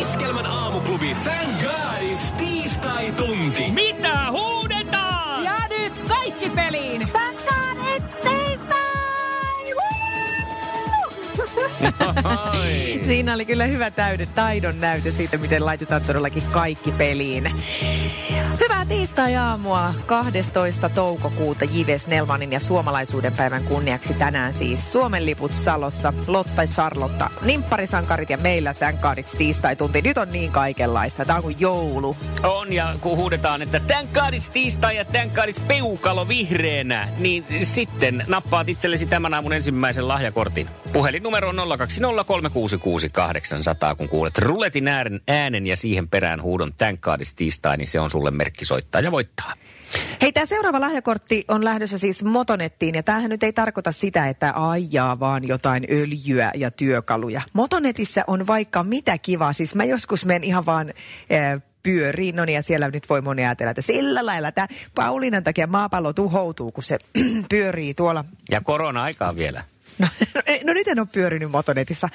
Iskelmän aamuklubi Thank God tiistai-tunti. Mitä huudetaan? Siinä oli kyllä hyvä täyden taidon näytö siitä, miten laitetaan todellakin kaikki peliin. Hyvää tiistai-aamua 12. toukokuuta Jives Nelmanin ja suomalaisuuden päivän kunniaksi tänään siis Suomen liput Salossa, Lotta ja Charlotta, nimpparisankarit ja meillä tämän kaadits tiistai-tunti. Nyt on niin kaikenlaista. Tämä on kuin joulu. On, ja kun huudetaan, että tän kaadits tiistai ja tän kaadits peukalo vihreänä, niin sitten nappaat itsellesi tämän aamun ensimmäisen lahjakortin. Puhelinnumero on 020366800, kun kuulet ruletin äänen, äänen ja siihen perään huudon tän tiistai, niin se on sulle merkki soittaa ja voittaa. Hei, tämä seuraava lahjakortti on lähdössä siis Motonettiin, ja tämähän nyt ei tarkoita sitä, että ajaa vaan jotain öljyä ja työkaluja. Motonetissä on vaikka mitä kivaa, siis mä joskus menen ihan vaan... Äh, pyöriin. No niin, ja siellä nyt voi moni ajatella, että sillä lailla tämä Paulinan takia maapallo tuhoutuu, kun se pyörii tuolla. Ja korona-aikaa vielä. No, no nyt en ole pyörinyt motonetissa.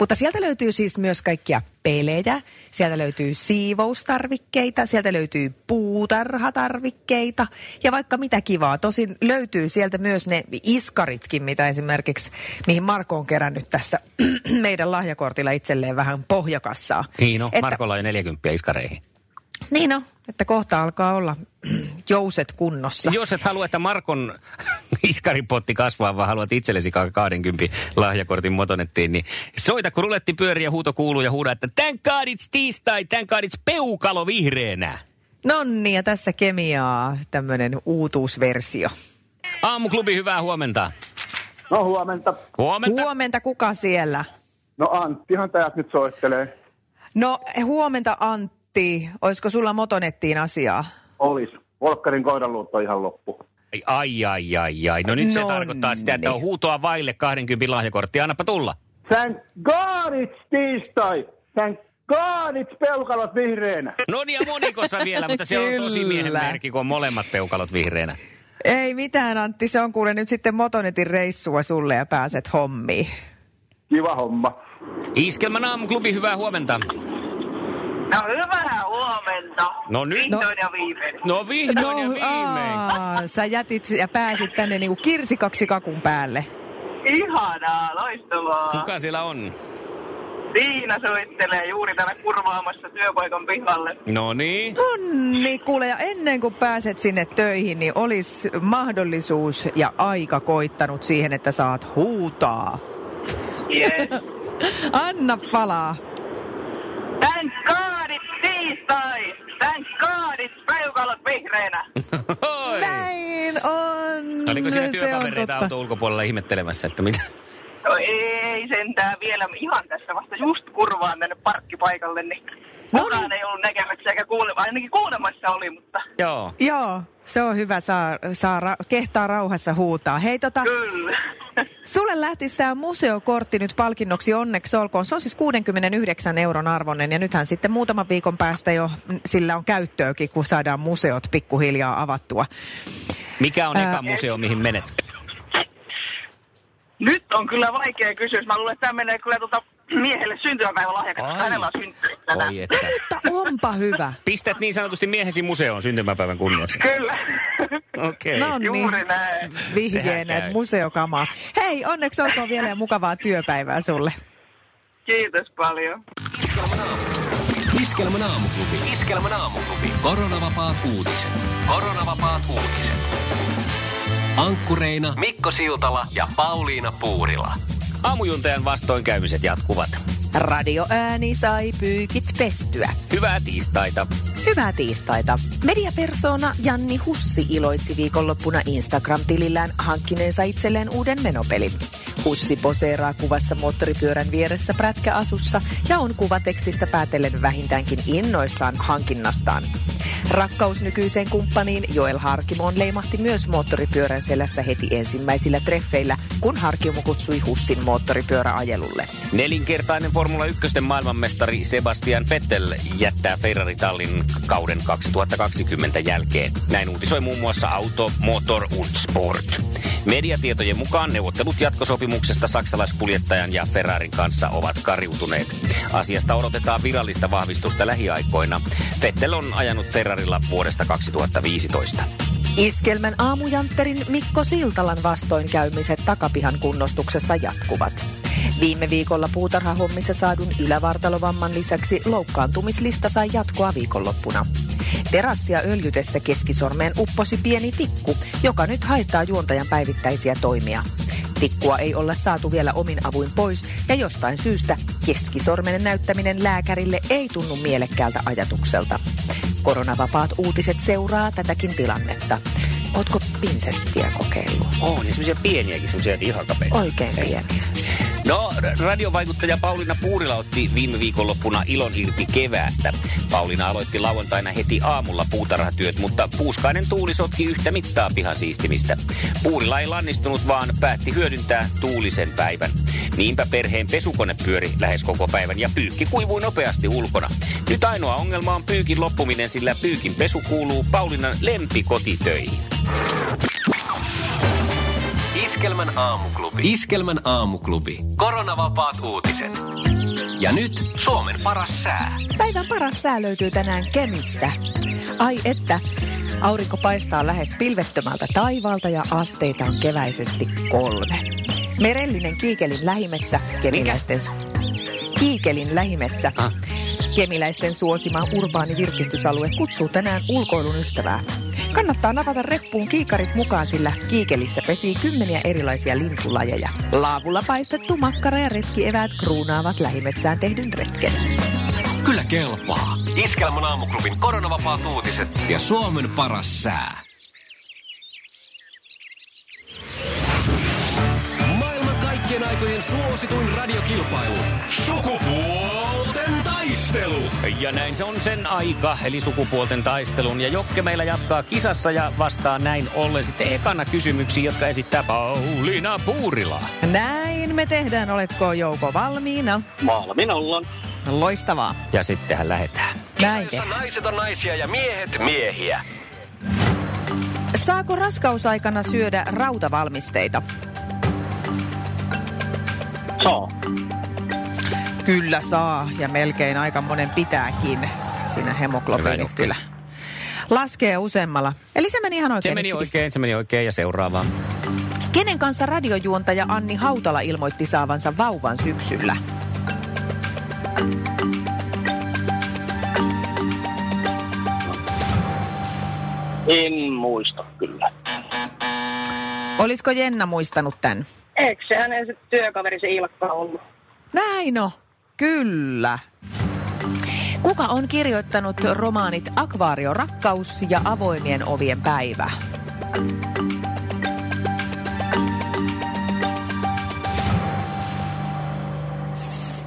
Mutta sieltä löytyy siis myös kaikkia pelejä, sieltä löytyy siivoustarvikkeita, sieltä löytyy puutarhatarvikkeita ja vaikka mitä kivaa. Tosin löytyy sieltä myös ne iskaritkin, mitä esimerkiksi, mihin Marko on kerännyt tässä meidän lahjakortilla itselleen vähän pohjakassaa. Niin no, Että- Markolla on jo 40 iskareihin. Niin no, että kohta alkaa olla jouset kunnossa. Jos et halua, että Markon iskaripotti kasvaa, vaan haluat itsellesi 20 lahjakortin motonettiin, niin soita, kun ruletti pyörii ja huuto kuuluu ja huuda, että tän kaadits tiistai, tän kaadits peukalo vihreänä. Nonni ja tässä kemiaa tämmöinen uutuusversio. Aamuklubi, hyvää huomenta. No huomenta. Huomenta. Huomenta, kuka siellä? No Anttihan täältä nyt soittelee. No huomenta Antti. Olisiko sulla motonettiin asiaa? Olis. Volkkarin koiranluutto ihan loppu. Ai, ai, ai, ai. No nyt se No tarkoittaa sitä, että on niin. huutoa vaille 20 lahjakorttia. Annapa tulla. Thank God it's tiistai! Thank God it's peukalot vihreänä! No niin ja monikossa vielä, mutta se on tosi miehen merkki, kun on molemmat peukalot vihreänä. Ei mitään Antti, se on kuule nyt sitten motonetin reissua sulle ja pääset hommiin. Kiva homma. Iskelmän aamuklubi, hyvää huomenta. No hyvää huomenta. No nyt- Vihdoin ja viimein. No vihdoin ja viimein. aa, sä jätit ja pääsit tänne niinku kirsikaksi kakun päälle. Ihanaa, loistavaa. Kuka siellä on? Tiina soittelee juuri täällä kurvaamassa työpaikan pihalle. No niin. Onni, kuule, ja ennen kuin pääset sinne töihin, niin olisi mahdollisuus ja aika koittanut siihen, että saat huutaa. Yes. Anna palaa. Thank tiistai! Thank God it's peukalot vihreänä! Oi. Näin on. Oliko on työkavereita auto ulkopuolella ihmettelemässä, että mitä? No ei sentään vielä ihan tässä vasta just kurvaan tänne parkkipaikalle, niin No kukaan niin. ei ollut näkemässä eikä kuulemassa. Ainakin kuulemassa oli, mutta Joo. Joo, se on hyvä, saa, saa ra- kehtaa rauhassa huutaa. Hei tota, kyllä. sulle lähti tämä museokortti nyt palkinnoksi onneksi olkoon. Se on siis 69 euron arvoinen ja nythän sitten muutaman viikon päästä jo sillä on käyttöäkin, kun saadaan museot pikkuhiljaa avattua. Mikä on eka Ää, museo, mihin menet? Nyt on kyllä vaikea kysymys. Mä luulen, että tämä menee kyllä tuota miehelle syntymäpäivän lahjaksi. Ai. Hänellä on syntynyt tänään. Oi että. Mutta onpa hyvä. Pistät niin sanotusti miehesi museoon syntymäpäivän kunniaksi. Kyllä. Okei. No niin, Juuri näin. vihjeen Sehän käy. näitä museokamaa. Hei, onneksi olkoon vielä ja mukavaa työpäivää sulle. Kiitos paljon. Iskelmän aamuklubi. Iskelmän aamuklubi. Koronavapaat uutiset. Koronavapaat uutiset. Ankkureina Mikko Siltala ja Pauliina Puurila. Aamujuntajan vastoinkäymiset jatkuvat. Radioääni sai pyykit pestyä. Hyvää tiistaita. Hyvää tiistaita. Mediapersona Janni Hussi iloitsi viikonloppuna Instagram-tilillään hankkineensa itselleen uuden menopelin. Hussi poseeraa kuvassa moottoripyörän vieressä prätkäasussa ja on kuvatekstistä päätellen vähintäänkin innoissaan hankinnastaan. Rakkaus nykyiseen kumppaniin Joel Harkimoon leimahti myös moottoripyörän selässä heti ensimmäisillä treffeillä, kun Harkimo kutsui Hussin moottoripyöräajelulle. Nelinkertainen Formula 1 maailmanmestari Sebastian Vettel jättää Ferrari-tallin kauden 2020 jälkeen. Näin uutisoi muun muassa Auto, Motor und Sport. Mediatietojen mukaan neuvottelut jatkosopimuksesta saksalaiskuljettajan ja Ferrarin kanssa ovat kariutuneet. Asiasta odotetaan virallista vahvistusta lähiaikoina. Vettel on ajanut Ferrarilla vuodesta 2015. Iskelmän aamujantterin Mikko Siltalan vastoinkäymiset takapihan kunnostuksessa jatkuvat. Viime viikolla puutarhahommissa saadun ylävartalovamman lisäksi loukkaantumislista sai jatkoa viikonloppuna. Terassia öljytessä keskisormeen upposi pieni tikku, joka nyt haittaa juontajan päivittäisiä toimia. Tikkua ei olla saatu vielä omin avuin pois ja jostain syystä keskisormen näyttäminen lääkärille ei tunnu mielekkäältä ajatukselta. Koronavapaat uutiset seuraa tätäkin tilannetta. Ootko pinsettiä kokeillut? Oh, niin semmoisia pieniäkin, semmoisia ihan kapeita. Oikein pieniä. No, radiovaikuttaja Pauliina Puurila otti viime viikonloppuna ilon irti keväästä. Pauliina aloitti lauantaina heti aamulla puutarhatyöt, mutta puuskainen tuuli sotki yhtä mittaa pihan siistimistä. Puurila ei lannistunut, vaan päätti hyödyntää tuulisen päivän. Niinpä perheen pesukone pyöri lähes koko päivän ja pyykki kuivui nopeasti ulkona. Nyt ainoa ongelma on pyykin loppuminen, sillä pyykin pesu kuuluu Paulinan lempikotitöihin. Iskelmän aamuklubi. Iskelmän aamuklubi. Koronavapaat uutiset. Ja nyt Suomen paras sää. Päivän paras sää löytyy tänään Kemistä. Ai että, aurinko paistaa lähes pilvettömältä taivaalta ja asteita on keväisesti kolme. Merellinen Kiikelin lähimetsä, kemiläisten... Kiikelin lähimetsä. Ah. Kemiläisten suosima urbaani virkistysalue kutsuu tänään ulkoilun ystävää. Kannattaa navata reppuun kiikarit mukaan, sillä kiikelissä pesii kymmeniä erilaisia lintulajeja. Laavulla paistettu makkara ja retkieväät kruunaavat lähimetsään tehdyn retken. Kyllä kelpaa. Iskelmän aamuklubin koronavapaat uutiset. Ja Suomen paras sää. Kaikkien aikojen suosituin radiokilpailu. Sukupuolten taistelu. Ja näin se on sen aika, eli sukupuolten taistelun. Ja Jokke meillä jatkaa kisassa ja vastaa näin ollen sitten ekana kysymyksiin, jotka esittää Pauliina Puurila. Näin me tehdään. Oletko Jouko valmiina? Valmiina ollaan. Loistavaa. Ja sittenhän lähetään. Näin tehdään. naiset on naisia ja miehet miehiä. Saako raskausaikana syödä rautavalmisteita? Saa. Kyllä saa, ja melkein aika monen pitääkin. Siinä hemoglobiinit kyllä. Laskee useammalla. Eli se meni ihan oikein. Se meni oikein, se meni oikein ja seuraava. Kenen kanssa radiojuontaja Anni Hautala ilmoitti saavansa vauvan syksyllä? En muista kyllä. Olisiko Jenna muistanut tämän? Eikö se hänen se työkaveri se Ilkka ollut? Näin on. Kyllä. Kuka on kirjoittanut romaanit Akvaario rakkaus ja avoimien ovien päivä?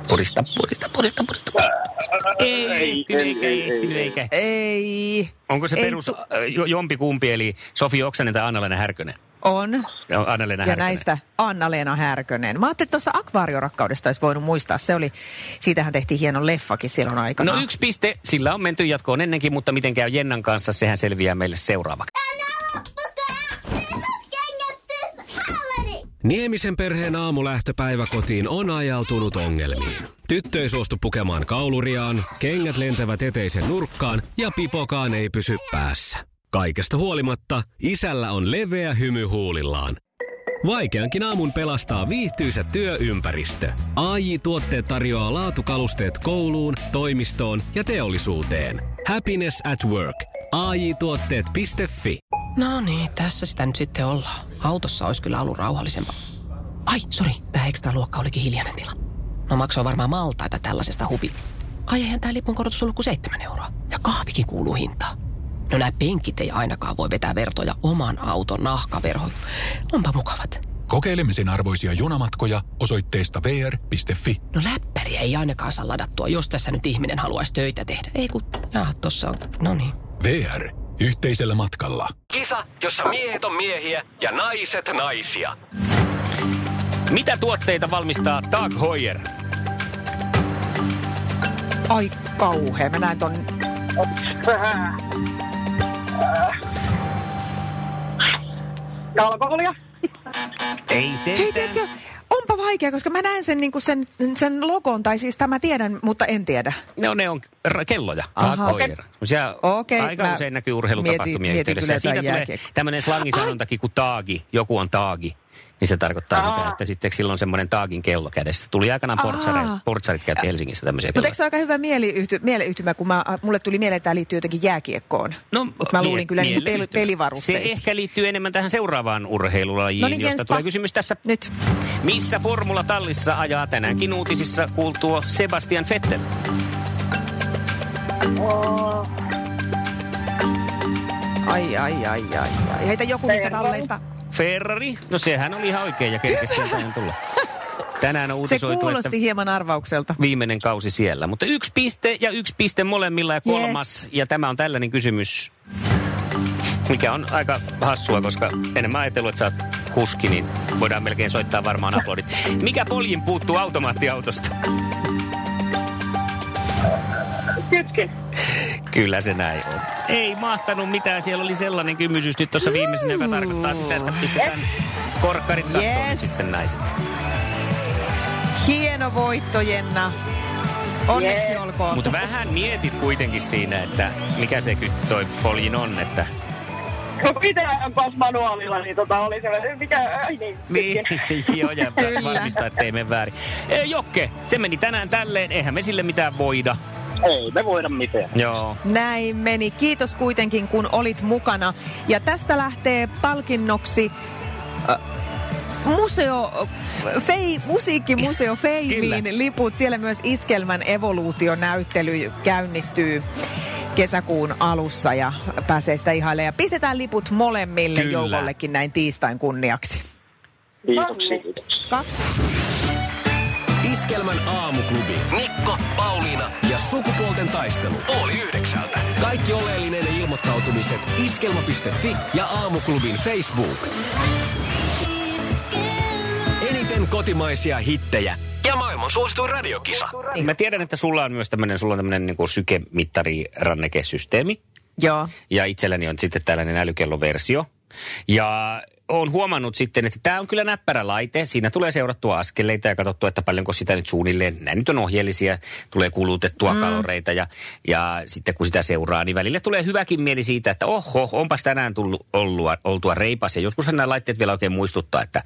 Purista, purista, purista, purista. Ei, ei, ei, ei, ei. Ei. Onko se Ei perus tu- äh, jo, jompikumpi, eli Sofi Oksanen tai Anna-Leena Härkönen? On. Ja Anna-Leena Ja Härkönen. näistä Anna-Leena Härkönen. Mä ajattelin, että tuosta akvaariorakkaudesta olisi voinut muistaa. Se oli, siitähän tehtiin hieno leffakin silloin aikana. No yksi piste, sillä on menty jatkoon ennenkin, mutta miten käy Jennan kanssa, sehän selviää meille seuraavaksi. Niemisen perheen aamulähtöpäivä kotiin on ajautunut ongelmiin. Tyttö ei suostu pukemaan kauluriaan, kengät lentävät eteisen nurkkaan ja pipokaan ei pysy päässä. Kaikesta huolimatta, isällä on leveä hymy huulillaan. Vaikeankin aamun pelastaa viihtyisä työympäristö. AI Tuotteet tarjoaa laatukalusteet kouluun, toimistoon ja teollisuuteen. Happiness at work. AJ-tuotteet.fi No niin, tässä sitä nyt sitten ollaan. Autossa olisi kyllä ollut rauhallisempaa. Ai, sori, tämä ekstra luokka olikin hiljainen tila. No maksoi varmaan maltaita tällaisesta hupi. Ai eihän tämä lipun korotus ollut kuin seitsemän euroa. Ja kahvikin kuuluu hintaan. No nämä penkit ei ainakaan voi vetää vertoja oman auton nahkaverhoon. Onpa mukavat. Kokeilemisen arvoisia junamatkoja osoitteesta vr.fi. No läppäri ei ainakaan saa ladattua, jos tässä nyt ihminen haluaisi töitä tehdä. Ei kun, jaa, tossa on, no niin. VR. Yhteisellä matkalla. Kisa, jossa miehet on miehiä ja naiset naisia. Mitä tuotteita valmistaa Tag Heuer? Ai kauhea, mä näen ton... Alkoholia? Ei se. Hei, tiedätkö, onpa vaikea, koska mä näen sen, niin sen, sen logon, tai siis tämä tiedän, mutta en tiedä. No ne on r- kelloja. Aha. Okei, aika mä usein näkyy urheilutapahtumien mietin- mietin yhteydessä. Ja siitä tulee tämmöinen slangisanontakin kuin taagi. Joku on taagi. Niin se tarkoittaa sitä, että sitten silloin on semmoinen taagin kello kädessä. Tuli aikanaan portsarit, Aa. portsarit käytti Helsingissä tämmöisiä Mutta eikö se aika hyvä mieliyhty, mieleyhtymä, kun mä, mulle tuli mieleen, että tämä liittyy jotenkin jääkiekkoon. No, Mutta mä luulin mie- kyllä niin peli, pelivarusteisiin. Se ehkä liittyy enemmän tähän seuraavaan urheilulajiin, No niin, josta Jenspa. tulee kysymys tässä. Nyt. Missä formulatallissa ajaa tänäänkin uutisissa kuultuo Sebastian Vettel? Ai, ai, ai, ai, ai. Heitä joku niistä talleista. Ferrari? No sehän oli ihan oikein ja kerkesi sieltä tulla. Tänään on Se kuulosti että hieman arvaukselta. viimeinen kausi siellä. Mutta yksi piste ja yksi piste molemmilla ja kolmas. Yes. Ja tämä on tällainen kysymys, mikä on aika hassua, koska enemmän ajatellut, että sä oot kuski, niin voidaan melkein soittaa varmaan aplodit. Mikä poljin puuttuu automaattiautosta? Kytkin. Kyllä se näin on. Ei mahtanut mitään. Siellä oli sellainen kymysys nyt tuossa viimeisenä, joka tarkoittaa sitä, että pistetään korkkarit kattoon Yes. sitten naiset. Hieno voitto, Jenna. Onneksi olkoon. Mutta vähän mietit kuitenkin siinä, että mikä se toi poljin on, että... Ajan kanssa manuaalilla, niin tota oli sellainen, mikä, ai niin, Niin, joo, ja varmistaa, ettei mene väärin. E, Jokke, se meni tänään tälleen, eihän me sille mitään voida. Ei me voida mitään. Joo. Näin meni. Kiitos kuitenkin, kun olit mukana. Ja tästä lähtee palkinnoksi äh, museo, fei, musiikkimuseo Feimiin liput. Siellä myös Iskelmän evoluutionäyttely käynnistyy kesäkuun alussa ja pääsee sitä ihailemaan. Ja pistetään liput molemmille Kyllä. joukollekin näin tiistain kunniaksi. Kiitoksia, kiitoksia. Kaksi. Iskelmän aamuklubi. Mikko, Pauliina Ja sukupuolten taistelu. oli yhdeksältä. Kaikki oleellinen ilmoittautumiset iskelma.fi ja aamuklubin Facebook. Eniten kotimaisia hittejä Ja maailman suosituin radiokisa. Mä tiedän, että sulla on myös tämmöinen, sulla on tämmöinen niin sykemittari rannekesysteemi. Joo. Ja itselläni on sitten tällainen älykelloversio. Ja olen huomannut sitten, että tämä on kyllä näppärä laite. Siinä tulee seurattua askeleita ja katsottua, että paljonko sitä nyt suunnilleen, nämä nyt on ohjeellisia, tulee kulutettua mm. kaloreita ja, ja sitten kun sitä seuraa, niin välillä tulee hyväkin mieli siitä, että oho, onpas tänään tullut ollua, oltua reipas. Ja joskushan nämä laitteet vielä oikein muistuttaa, että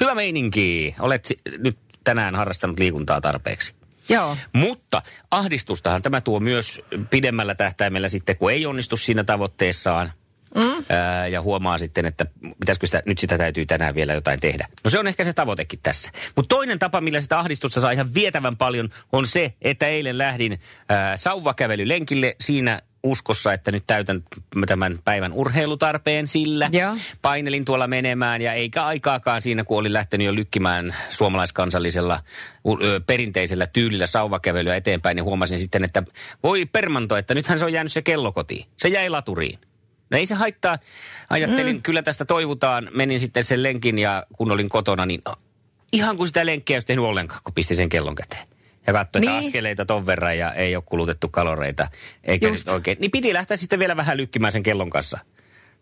hyvä meininki, olet nyt tänään harrastanut liikuntaa tarpeeksi. Joo. Mutta ahdistustahan tämä tuo myös pidemmällä tähtäimellä sitten, kun ei onnistu siinä tavoitteessaan. Mm. Ää, ja huomaa sitten, että pitäisikö sitä, nyt sitä täytyy tänään vielä jotain tehdä. No se on ehkä se tavoitekin tässä. Mutta toinen tapa, millä sitä ahdistusta saa ihan vietävän paljon, on se, että eilen lähdin ää, sauvakävelylenkille siinä uskossa, että nyt täytän tämän päivän urheilutarpeen sillä. Joo. Painelin tuolla menemään ja eikä aikaakaan siinä, kun olin lähtenyt jo lykkimään suomalaiskansallisella perinteisellä tyylillä sauvakävelyä eteenpäin, niin huomasin sitten, että voi permanto, että nythän se on jäänyt se kello kotiin. Se jäi laturiin. No ei se haittaa. Ajattelin, mm. kyllä tästä toivutaan. Menin sitten sen lenkin ja kun olin kotona, niin ihan kuin sitä lenkkiä olisi tehnyt ollenkaan, kun pistin sen kellon käteen. Ja katsoin, että Niin. askeleita ton verran ja ei ole kulutettu kaloreita. Eikä Just. nyt oikein. Niin piti lähteä sitten vielä vähän lykkimään sen kellon kanssa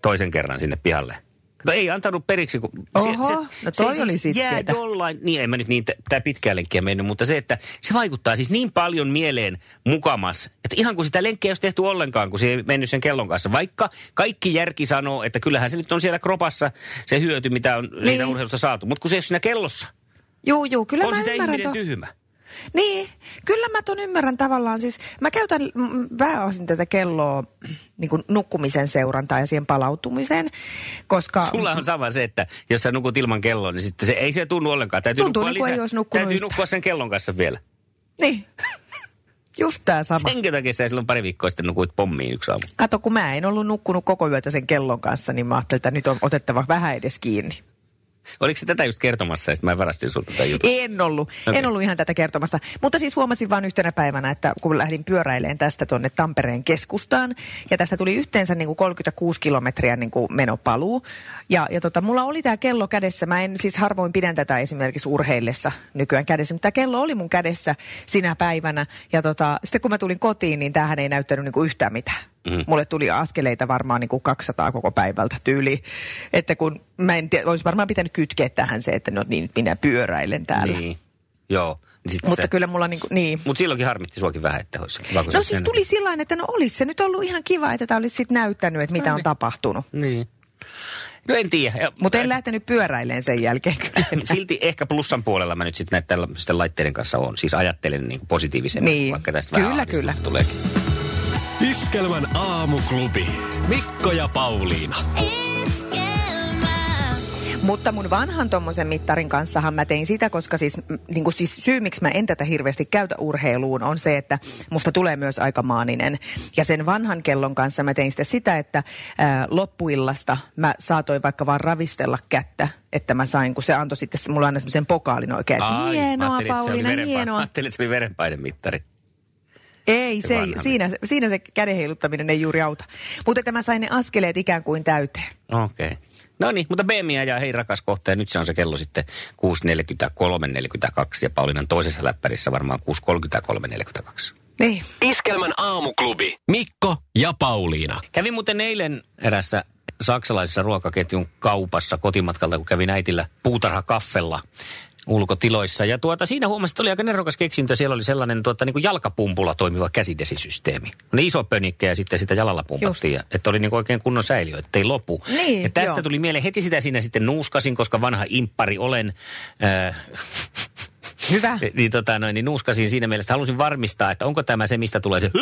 toisen kerran sinne pihalle. Kato, ei antanut periksi, kun Oho, no toi oli siis jää jollain, niin en mä nyt niin tämä pitkää lenkkiä mennyt, mutta se, että se vaikuttaa siis niin paljon mieleen mukamas, että ihan kun sitä lenkkiä ei olisi tehty ollenkaan, kun se ei mennyt sen kellon kanssa. Vaikka kaikki järki sanoo, että kyllähän se nyt on siellä kropassa se hyöty, mitä on niin. urheilusta saatu, mutta kun se ei ole siinä kellossa, Juu, juu, kyllä on mä sitä ymmärrän ihminen to- tyhmä. Niin, kyllä mä ton ymmärrän tavallaan. Siis mä käytän pääosin tätä kelloa niin kuin nukkumisen seurantaa ja siihen palautumiseen, koska... Sulla on sama se, että jos sä nukut ilman kelloa, niin sitten se ei se tunnu ollenkaan. Täytyy Tuntuu nukkua niin kuin lisää. ei olisi Täytyy yhtään. nukkua sen kellon kanssa vielä. Niin, just tää sama. Senkin takia sä silloin pari viikkoa sitten nukuit pommiin yksi aamu. Kato, kun mä en ollut nukkunut koko yötä sen kellon kanssa, niin mä ajattelin, että nyt on otettava vähän edes kiinni. Oliko se tätä just kertomassa ja sitten mä varastin sulta tätä jutun? En ollut. Okay. En ollut ihan tätä kertomassa. Mutta siis huomasin vain yhtenä päivänä, että kun lähdin pyöräileen tästä tuonne Tampereen keskustaan, ja tästä tuli yhteensä niin kuin 36 kilometriä niin kuin menopaluu. Ja, ja tota, mulla oli tämä kello kädessä. Mä en siis harvoin pidän tätä esimerkiksi urheillessa nykyään kädessä, mutta tämä kello oli mun kädessä sinä päivänä. Ja tota, sitten kun mä tulin kotiin, niin tämähän ei näyttänyt niin kuin yhtään mitään. Mm. Mulle tuli askeleita varmaan niin kuin 200 koko päivältä tyyli. Että kun mä en tiedä, olisi varmaan pitänyt kytkeä tähän se, että no niin, minä pyöräilen täällä. Niin. Joo. Niin sit Mutta se, kyllä mulla niin kuin, niin. Mutta silloinkin harmitti suokin vähän, että olisi kiva, No siis tuli sillä tavalla, että no olisi se nyt ollut ihan kiva, että tämä olisi sitten näyttänyt, että mitä on tapahtunut. Niin. No en tiedä. Mutta en lähtenyt pyöräilemään sen jälkeen kyllä. Silti ehkä plussan puolella mä nyt sitten näiden laitteiden kanssa on. Siis ajattelen niin positiivisemmin, Niin. vaikka tästä Kyllä, vähän kyllä. tuleekin. Iskelmän aamuklubi. Mikko ja Pauliina. Mutta mun vanhan tommosen mittarin kanssahan mä tein sitä, koska siis, niin kuin siis syy, miksi mä en tätä hirveästi käytä urheiluun, on se, että musta tulee myös aika maaninen. Ja sen vanhan kellon kanssa mä tein sitä sitä, että ää, loppuillasta mä saatoin vaikka vaan ravistella kättä, että mä sain, kun se antoi sitten mulle aina semmoisen pokaalin oikein, että Ai, hienoa Pauliina, hienoa. Mä ajattelin, että se oli verenpainemittari. Ei, Se ei, siinä, siinä se käden heiluttaminen ei juuri auta. Mutta että mä sain ne askeleet ikään kuin täyteen. Okei. Okay. No niin, mutta BMI ja hei rakas kohta ja nyt se on se kello sitten 6.43.42 ja Paulinan toisessa läppärissä varmaan 6.33.42. Niin. Iskelmän aamuklubi. Mikko ja Pauliina. Kävin muuten eilen erässä saksalaisessa ruokaketjun kaupassa kotimatkalta, kun kävin äitillä puutarhakaffella ulkotiloissa. Ja tuota, siinä huomasin, että oli aika nerokas keksintö. Siellä oli sellainen tuota, niin kuin jalkapumpulla toimiva käsidesisysteemi. Ne iso pönikkä ja sitten sitä jalalla pumpattiin. Ja, että oli niin oikein kunnon säiliö, ettei lopu. Niin, ja tästä joo. tuli mieleen heti sitä siinä sitten nuuskasin, koska vanha imppari olen. Äh, Hyvä. niin, tota, noin, niin nuuskasin siinä mielessä, halusin varmistaa, että onko tämä se, mistä tulee se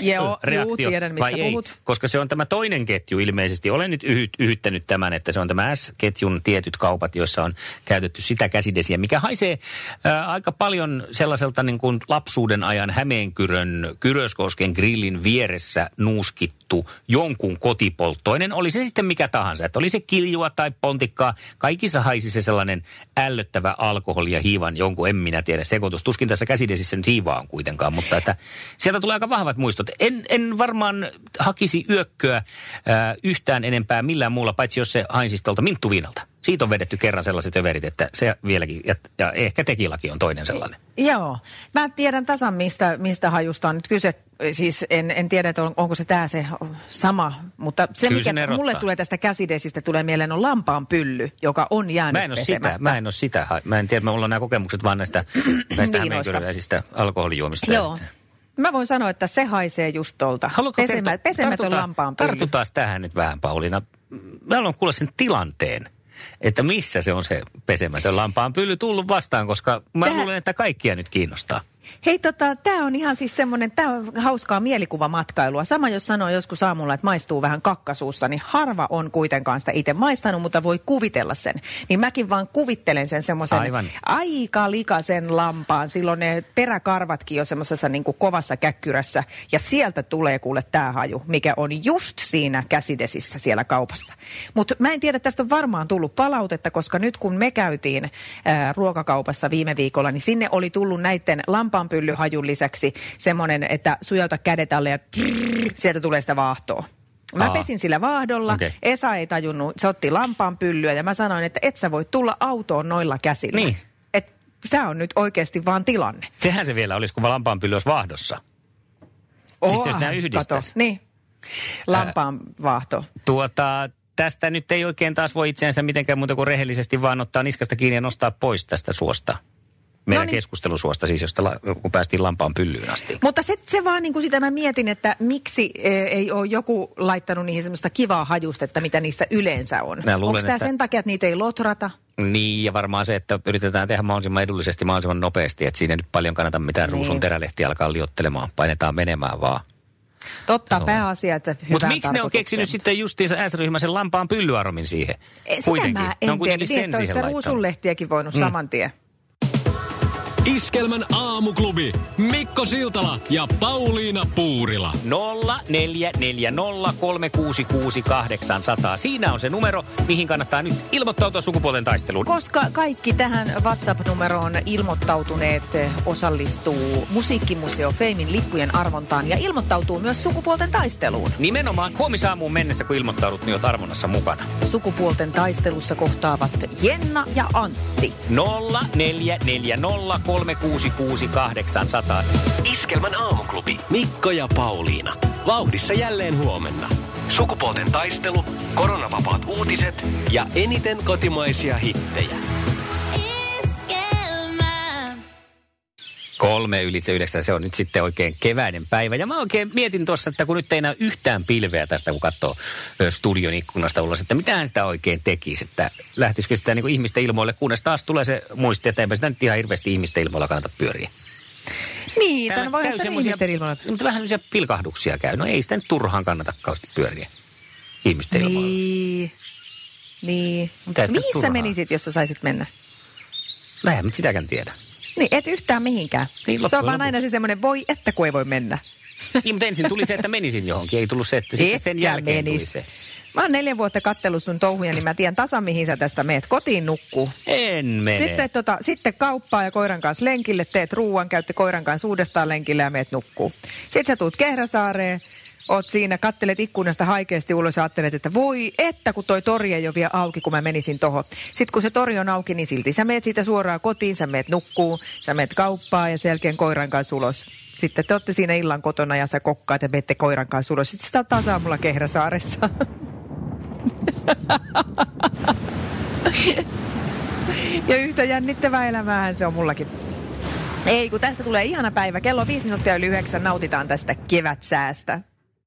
Joo, reaktio, juu, tiedän, mistä vai ei. puhut. Koska se on tämä toinen ketju ilmeisesti. Olen nyt yhy, yhyttänyt tämän, että se on tämä S-ketjun tietyt kaupat, joissa on käytetty sitä käsidesiä, mikä haisee ää, aika paljon sellaiselta niin kuin lapsuuden ajan Hämeenkyrön Kyröskosken grillin vieressä nuuskittu jonkun kotipolttoinen. Oli se sitten mikä tahansa, että oli se kiljua tai pontikkaa. Kaikissa haisi se sellainen ällöttävä alkoholi ja hiivan jonkun, en minä tiedä, sekoitus. Tuskin tässä käsidesissä nyt hiivaa on kuitenkaan, mutta että sieltä tulee aika vahvat muistot. En, en varmaan hakisi yökköä ää, yhtään enempää millään muulla, paitsi jos se haisi tuolta minttuviinalta. Siitä on vedetty kerran sellaiset överit, että se vieläkin, ja, ja ehkä tekilakin on toinen sellainen. Joo. Mä tiedän tasan, mistä, mistä hajusta on nyt kyse. Siis en, en tiedä, että on, onko se tämä se sama, mutta se, Kyllä mikä se mulle tulee tästä käsidesistä, tulee mieleen on lampaan pylly, joka on jäänyt Mä en ole pesemättä. sitä, mä en ole sitä. Mä en tiedä, mulla on nämä kokemukset vaan näistä, näistä Viinoista. hämeenkyröläisistä alkoholijuomista. Joo. Mä voin sanoa, että se haisee just. Haluatko Pesemä, kertoa- pesemätön lampaan pylly. Tartutaan tähän nyt vähän, Pauliina. Mä haluan kuulla sen tilanteen, että missä se on se pesemätön lampaan pylly tullut vastaan, koska mä Tää- luulen, että kaikkia nyt kiinnostaa. Hei, tota, tämä on ihan siis semmoinen, tämä on hauskaa mielikuvamatkailua. Sama jos sanoo joskus aamulla, että maistuu vähän kakkasuussa, niin harva on kuitenkaan sitä itse maistanut, mutta voi kuvitella sen. Niin mäkin vaan kuvittelen sen semmoisen aika likaisen lampaan. Silloin ne peräkarvatkin on semmoisessa niin kovassa käkkyrässä. Ja sieltä tulee kuule tämä haju, mikä on just siinä käsidesissä siellä kaupassa. Mutta mä en tiedä, tästä on varmaan tullut palautetta, koska nyt kun me käytiin ää, ruokakaupassa viime viikolla, niin sinne oli tullut näiden lampaanpyllyhajun lisäksi semmoinen, että sujauta kädet alle ja trrr, sieltä tulee sitä vaahtoa. Mä Aa. pesin sillä vaahdolla. Okei. Esa ei tajunnut, se otti lampaan pyllyä ja mä sanoin, että et sä voi tulla autoon noilla käsillä. Niin. Et tämä on nyt oikeasti vaan tilanne. Sehän se vielä olisi, kun lampaan pylly olisi vaahdossa. Siis jos nämä yhdistäisi. Niin. Lampaan vaahto. Tuota, tästä nyt ei oikein taas voi itseänsä mitenkään muuta kuin rehellisesti vaan ottaa niskasta kiinni ja nostaa pois tästä suosta. Meidän No niin. keskustelusuosta siis, josta la, kun päästiin lampaan pyllyyn asti. Mutta se, se vaan niin kuin sitä mä mietin, että miksi e, ei ole joku laittanut niihin semmoista kivaa hajustetta, mitä niissä yleensä on. Mä Onko tämä että- sen takia, että niitä ei lotrata? Niin, ja varmaan se, että yritetään tehdä mahdollisimman edullisesti, mahdollisimman nopeasti, että siinä ei nyt paljon kannata mitään Niin. ruusun terälehtiä alkaa liottelemaan, painetaan menemään vaan. Totta, Joo. pääasia, että Mutta miksi ne on keksinyt sitten justiinsa S-ryhmän sen lampaan pyllyaromin siihen? E, Sitä mä ne en on kuitenkin tiedä. sen Tiedätkö, siihen laittanut. ruusunlehtiäkin voinut Mm. saman tien. Iskelmän aamuklubi. Mikko Siltala ja Pauliina Puurila. 0440366800. Siinä on se numero, mihin kannattaa nyt ilmoittautua sukupuolten taisteluun. Koska kaikki tähän WhatsApp-numeroon ilmoittautuneet osallistuu Musiikkimuseo Feimin lippujen arvontaan ja ilmoittautuu myös sukupuolten taisteluun. Nimenomaan huomisaamuun mennessä, kun ilmoittaudut, niin oot arvonnassa mukana. Sukupuolten taistelussa kohtaavat Jenna ja Antti. 0440366800. Iskelmän aamuklubi. Mikko ja Pauliina. Vauhdissa jälleen huomenna. Sukupuolten taistelu, koronavapaat uutiset ja eniten kotimaisia hittejä. Kolme ylitse yhdeksän, se on nyt sitten oikein keväinen päivä. Ja mä oikein mietin tuossa, että kun nyt ei näy yhtään pilveä tästä, kun katsoo studion ikkunasta ulos, että mitähän sitä oikein tekisi, että lähtisikö sitä niin ihmisten ilmoille, kunnes taas tulee se muisti, että eipä sitä nyt ihan hirveästi ihmisten ilmoilla kannata pyöriä. Niin, tämän voi sitä ihmisten ilmoilla. Mutta vähän semmoisia pilkahduksia käy. No ei sitä nyt turhaan kannata kauheasti pyöriä ihmisten ilmoilla. Niin. Niin. Mihin sä menisit, jos sä saisit mennä? Mä en nyt sitäkään tiedä. Niin, et yhtään mihinkään. Niin, se on vaan aina se semmoinen, voi että kun ei voi mennä. Niin, mutta ensin tuli se, että menisin johonkin. Ei tullut se, että sitten sen jälkeen menis. tuli se. Mä oon neljä vuotta kattellut sun touhuja, niin mä tiedän tasan mihin sä tästä meet. Kotiin nukkuu. En mene. Sitten, tota, sitten kauppaa ja koiran kanssa lenkille, teet ruuan, käytte koiran kanssa uudestaan lenkille ja meet nukkuu. Sitten sä tuut Kehräsaareen, oot siinä, kattelet ikkunasta haikeasti ulos ja ajattelet, että voi, että kun toi tori ei ole vielä auki, kun mä menisin tohon. Sitten kun se tori on auki, niin silti sä meet siitä suoraan kotiin, sä meet nukkuu, sä meet kauppaa ja sen jälkeen koiran kanssa ulos. Sitten te olette siinä illan kotona ja sä kokkaat ja menette koiran kanssa ulos. Sitten sitä taas aamulla Kehräsaaressa. Ja yhtä jännittävää elämäähän se on mullakin. Ei, kun tästä tulee ihana päivä. Kello on viisi minuuttia yli yhdeksän. Nautitaan tästä kevätsäästä.